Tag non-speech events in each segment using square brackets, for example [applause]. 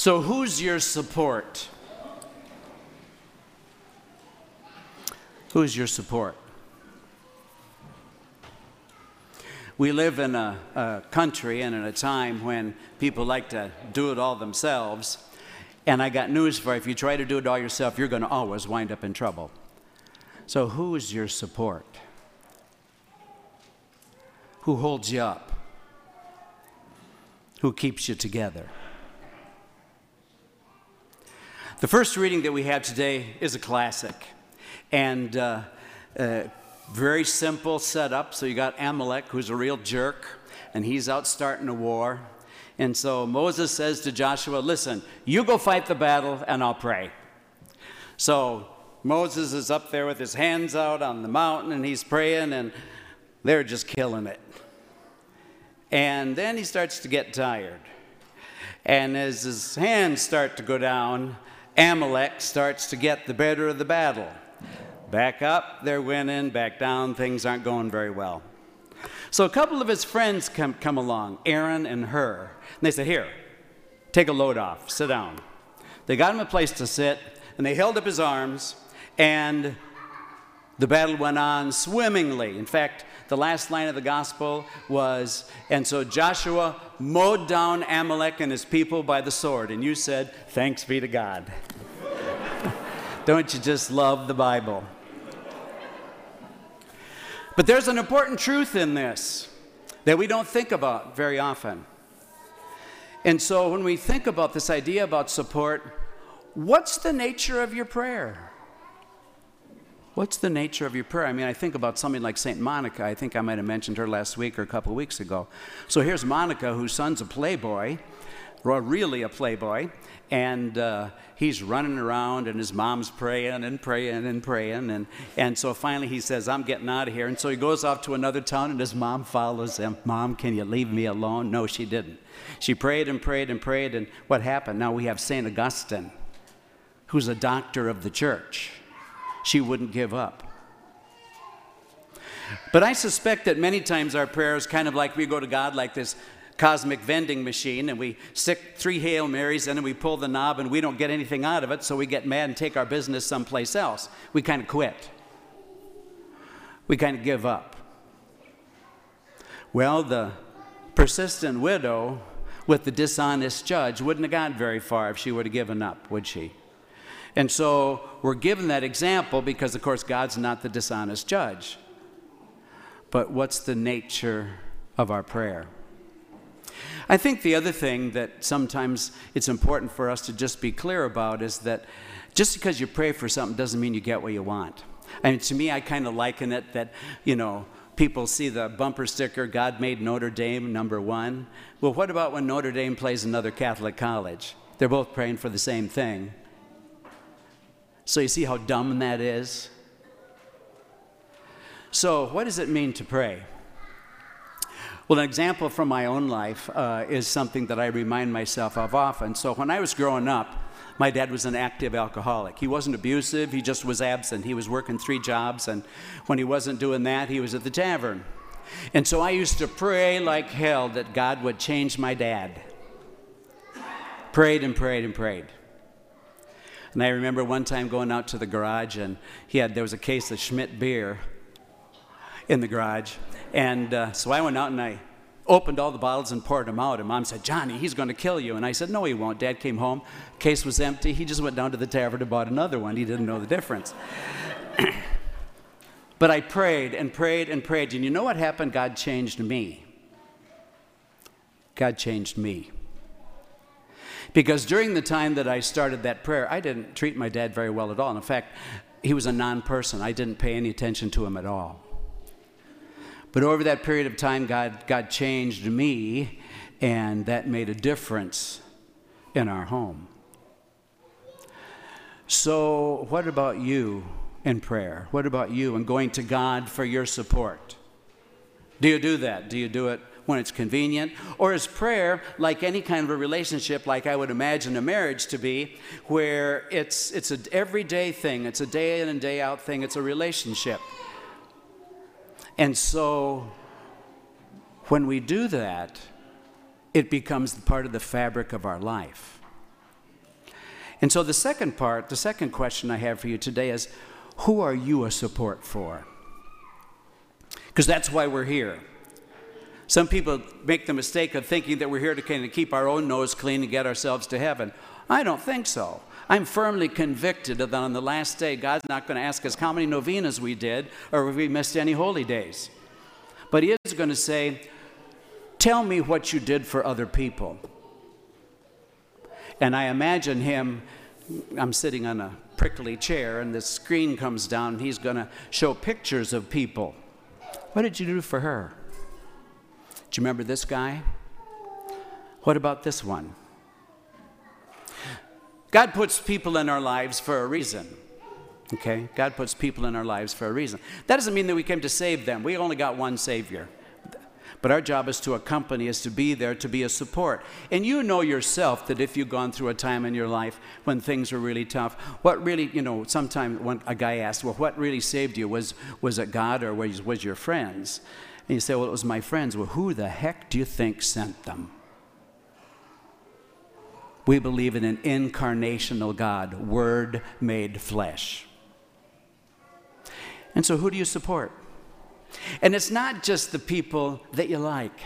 So, who's your support? Who's your support? We live in a, a, country and in a time when people like to do it all themselves. And I got news for you if you try to do it all yourself, you're going to always wind up in trouble. So, who's your support? Who holds you up? Who keeps you together? The first reading that we have today is a classic. And uh, uh, very simple setup. So you got Amalek, who's a real jerk, and he's out starting a war. And so Moses says to Joshua, Listen, you go fight the battle, and I'll pray. So Moses is up there with his hands out on the mountain, and he's praying, and they're just killing it. And then he starts to get tired. And as his hands start to go down, Amalek starts to get the better of the battle. Back up, they're winning. Back down, things aren't going very well. So a couple of his friends come, come along, Aaron and Hur. And they said, Here, take a load off, sit down. They got him a place to sit, and they held up his arms, and the battle went on swimmingly. In fact, the last line of the gospel was, and so Joshua mowed down Amalek and his people by the sword. And you said, Thanks be to God. [laughs] Don't you just love the Bible? But there's an important truth in this that we don't think about very often. And so when we think about this idea about support, what's the nature of your prayer? What's the nature of your prayer? I mean, I think about something like St. Monica. I think I might have mentioned her last week or a couple of weeks ago. So here's Monica, whose son's a playboy, or really a playboy, and uh, he's running around and his mom's praying and praying and praying and, and so finally he says i'm getting out of here and so he goes off to another town and his mom follows him mom can you leave me alone no she didn't she prayed and prayed and prayed and what happened now we have st augustine who's a doctor of the church she wouldn't give up but i suspect that many times our prayers kind of like we go to god like this cosmic vending machine and we stick three Hail Marys and we pull the knob and we don't get anything out of it, so we get mad and take our business someplace else. We kind of quit. We kind of give up. Well, the persistent widow with the dishonest judge wouldn't have gone very far if she would have given up, would she? And so we're given that example because, of course, God's not the dishonest judge. But what's the nature of our prayer? I think the other thing that sometimes it's important for us to just be clear about is that just because you pray for something doesn't mean you get what you want. I mean, to me, I kind of liken it that, you know, people see the bumper sticker, God made Notre Dame number one. Well, what about when Notre Dame plays another Catholic college? They're both praying for the same thing. So you see how dumb that is? So, what does it mean to pray? Well, an example from my own life uh, is something that I remind myself of often. So, when I was growing up, my dad was an active alcoholic. He wasn't abusive, he just was absent. He was working three jobs, and when he wasn't doing that, he was at the tavern. And so I used to pray like hell that God would change my dad. Prayed and prayed and prayed. And I remember one time going out to the garage, and he had there was a case of Schmidt beer in the garage, and uh, so I went out and I opened all the bottles and poured them out. And mom said, Johnny, he's going to kill you. And I said, No, he won't. Dad came home, case was empty. He just went down to the tavern and bought another one. He didn't know the difference. [coughs] but I prayed and prayed and prayed. And you know what happened? God changed me. God changed me. Because during the time that I started that prayer, I didn't treat my dad very well at all. In fact, he was a non person. I didn't pay any attention to him at all. But over that period of time, God, God changed me, and that made a difference in our home. So, what about you in prayer? What about you in going to God for your support? Do you do that? Do you do it when it's convenient? Or is prayer like any kind of a relationship, like I would imagine a marriage to be, where it's, it's an everyday thing, it's a day in and day out thing, it's a relationship? And so when we do that, it becomes part of the fabric of our life. And so the second part, the second question I have for you today is who are you a support for? Because that's why we're here. Some people make the mistake of thinking that we're here to kind of keep our own nose clean and get ourselves to heaven. I don't think so. I'm firmly convicted that on the last day, God's not going to ask us how many novenas we did or if we missed any holy days. But He is going to say, Tell me what you did for other people. And I imagine Him, I'm sitting on a prickly chair, and the screen comes down, and He's going to show pictures of people. What did you do for her? Do you remember this guy? What about this one? God puts people in our lives for a reason. Okay? God puts people in our lives for a reason. That doesn't mean that we came to save them. We only got one Savior. But our job is to accompany, is to be there, to be a support. And you know yourself that if you've gone through a time in your life when things were really tough, what really, you know, sometimes when a guy asked, well, what really saved you? Was, was it God or was, was your friends? And you say, well, it was my friends. Well, who the heck do you think sent them? We believe in an incarnational God, Word made flesh. And so, who do you support? And it's not just the people that you like.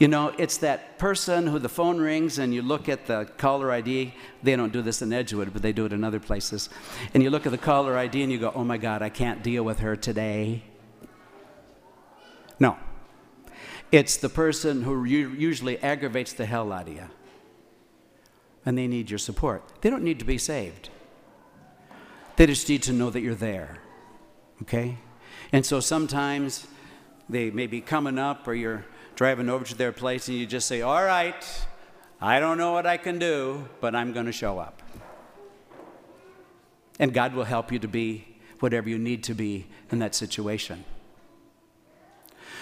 You know, it's that person who the phone rings and you look at the caller ID. They don't do this in Edgewood, but they do it in other places. And you look at the caller ID and you go, oh my God, I can't deal with her today. No. It's the person who usually aggravates the hell out of you and they need your support. They don't need to be saved, they just need to know that you're there. Okay? And so sometimes they may be coming up or you're driving over to their place and you just say, All right, I don't know what I can do, but I'm going to show up. And God will help you to be whatever you need to be in that situation.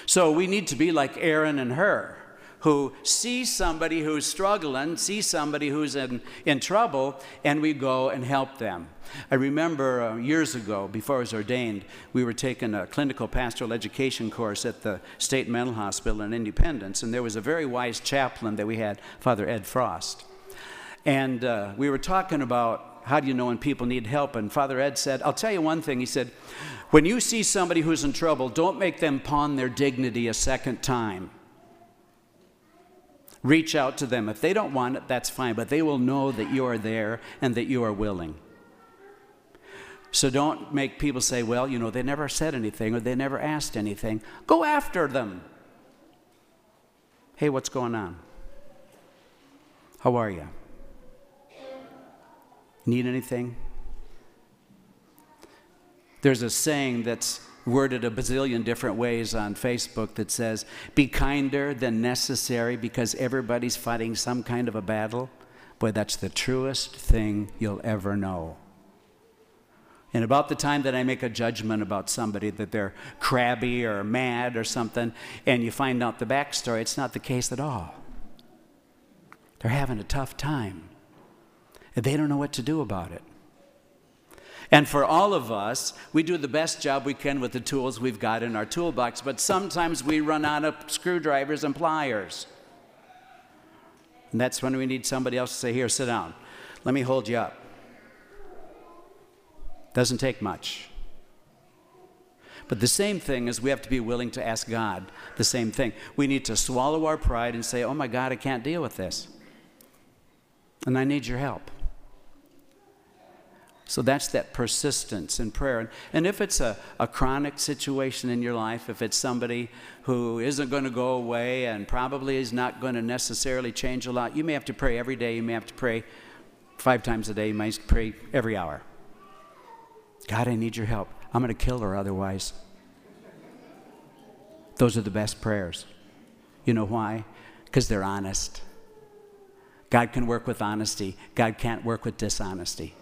So we need to be like Aaron and Hur, who see somebody who's struggling, see somebody who's in, in trouble, and we go and help them. I remember uh, years ago, before I was ordained, we were taking a clinical pastoral education course at the State Mental Hospital in Independence, and there was a very wise chaplain that we had, Father Ed Frost. And uh, we were talking about how do you know when people need help? And Father Ed said, I'll tell you one thing. He said, when you see somebody who's in trouble, don't make them pawn their dignity a second time reach out to them. If they don't want it, that's fine, but they will know that you are there and that you are willing. So don't make people say, well, you know, they never said anything or they never asked anything. Go after them. Hey, what's going on? How are you? Need anything? There's a saying that's worded a bazillion different ways on Facebook that says, be kinder than necessary because everybody's fighting some kind of a battle. Boy, that's the truest thing you'll ever know. And about the time that I make a judgment about somebody that they're crabby or mad or something, and you find out the backstory, it's not the case at all. They're having a tough time, and they don't know what to do about it. And for all of us, we do the best job we can with the tools we've got in our toolbox, but sometimes we run out of screwdrivers and pliers. And that's when we need somebody else to say, Here, sit down. Let me hold you up. Doesn't take much. But the same thing is we have to be willing to ask God the same thing. We need to swallow our pride and say, Oh my God, I can't deal with this. And I need your help. So that's that persistence in prayer. And if it's a, a chronic situation in your life, if it's somebody who isn't going to go away and probably is not going to necessarily change a lot, you may have to pray every day. You may have to pray five times a day. You may pray every hour. God, I need your help. I'm going to kill her otherwise. Those are the best prayers. You know why? Because they're honest. God can work with honesty, God can't work with dishonesty.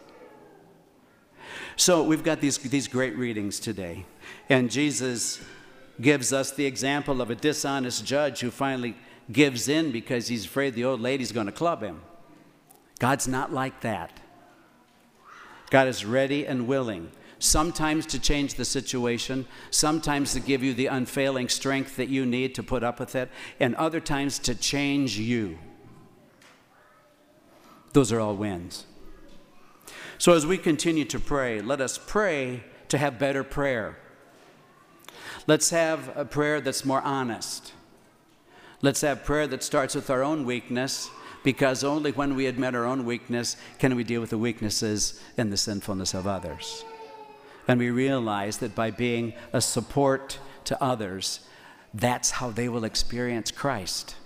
So we've got these, these great readings today. And Jesus gives us the example of a dishonest judge who finally gives in because he's afraid the old lady's going to club him. God's not like that. God is ready and willing, sometimes to change the situation, sometimes to give you the unfailing strength that you need to put up with it, and other times to change you. Those are all wins. So as we continue to pray, let us pray to have better prayer. Let's have a prayer that's more honest. Let's have prayer that starts with our own weakness, because only when we admit our own weakness can we deal with the weaknesses and the sinfulness of others. And we realize that by being a support to others, that's how they will experience Christ.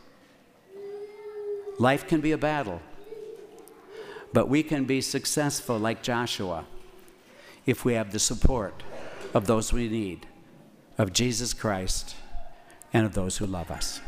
Life can be a battle, but we can be successful like Joshua if we have the support of those we need, of Jesus Christ, and of those who love us.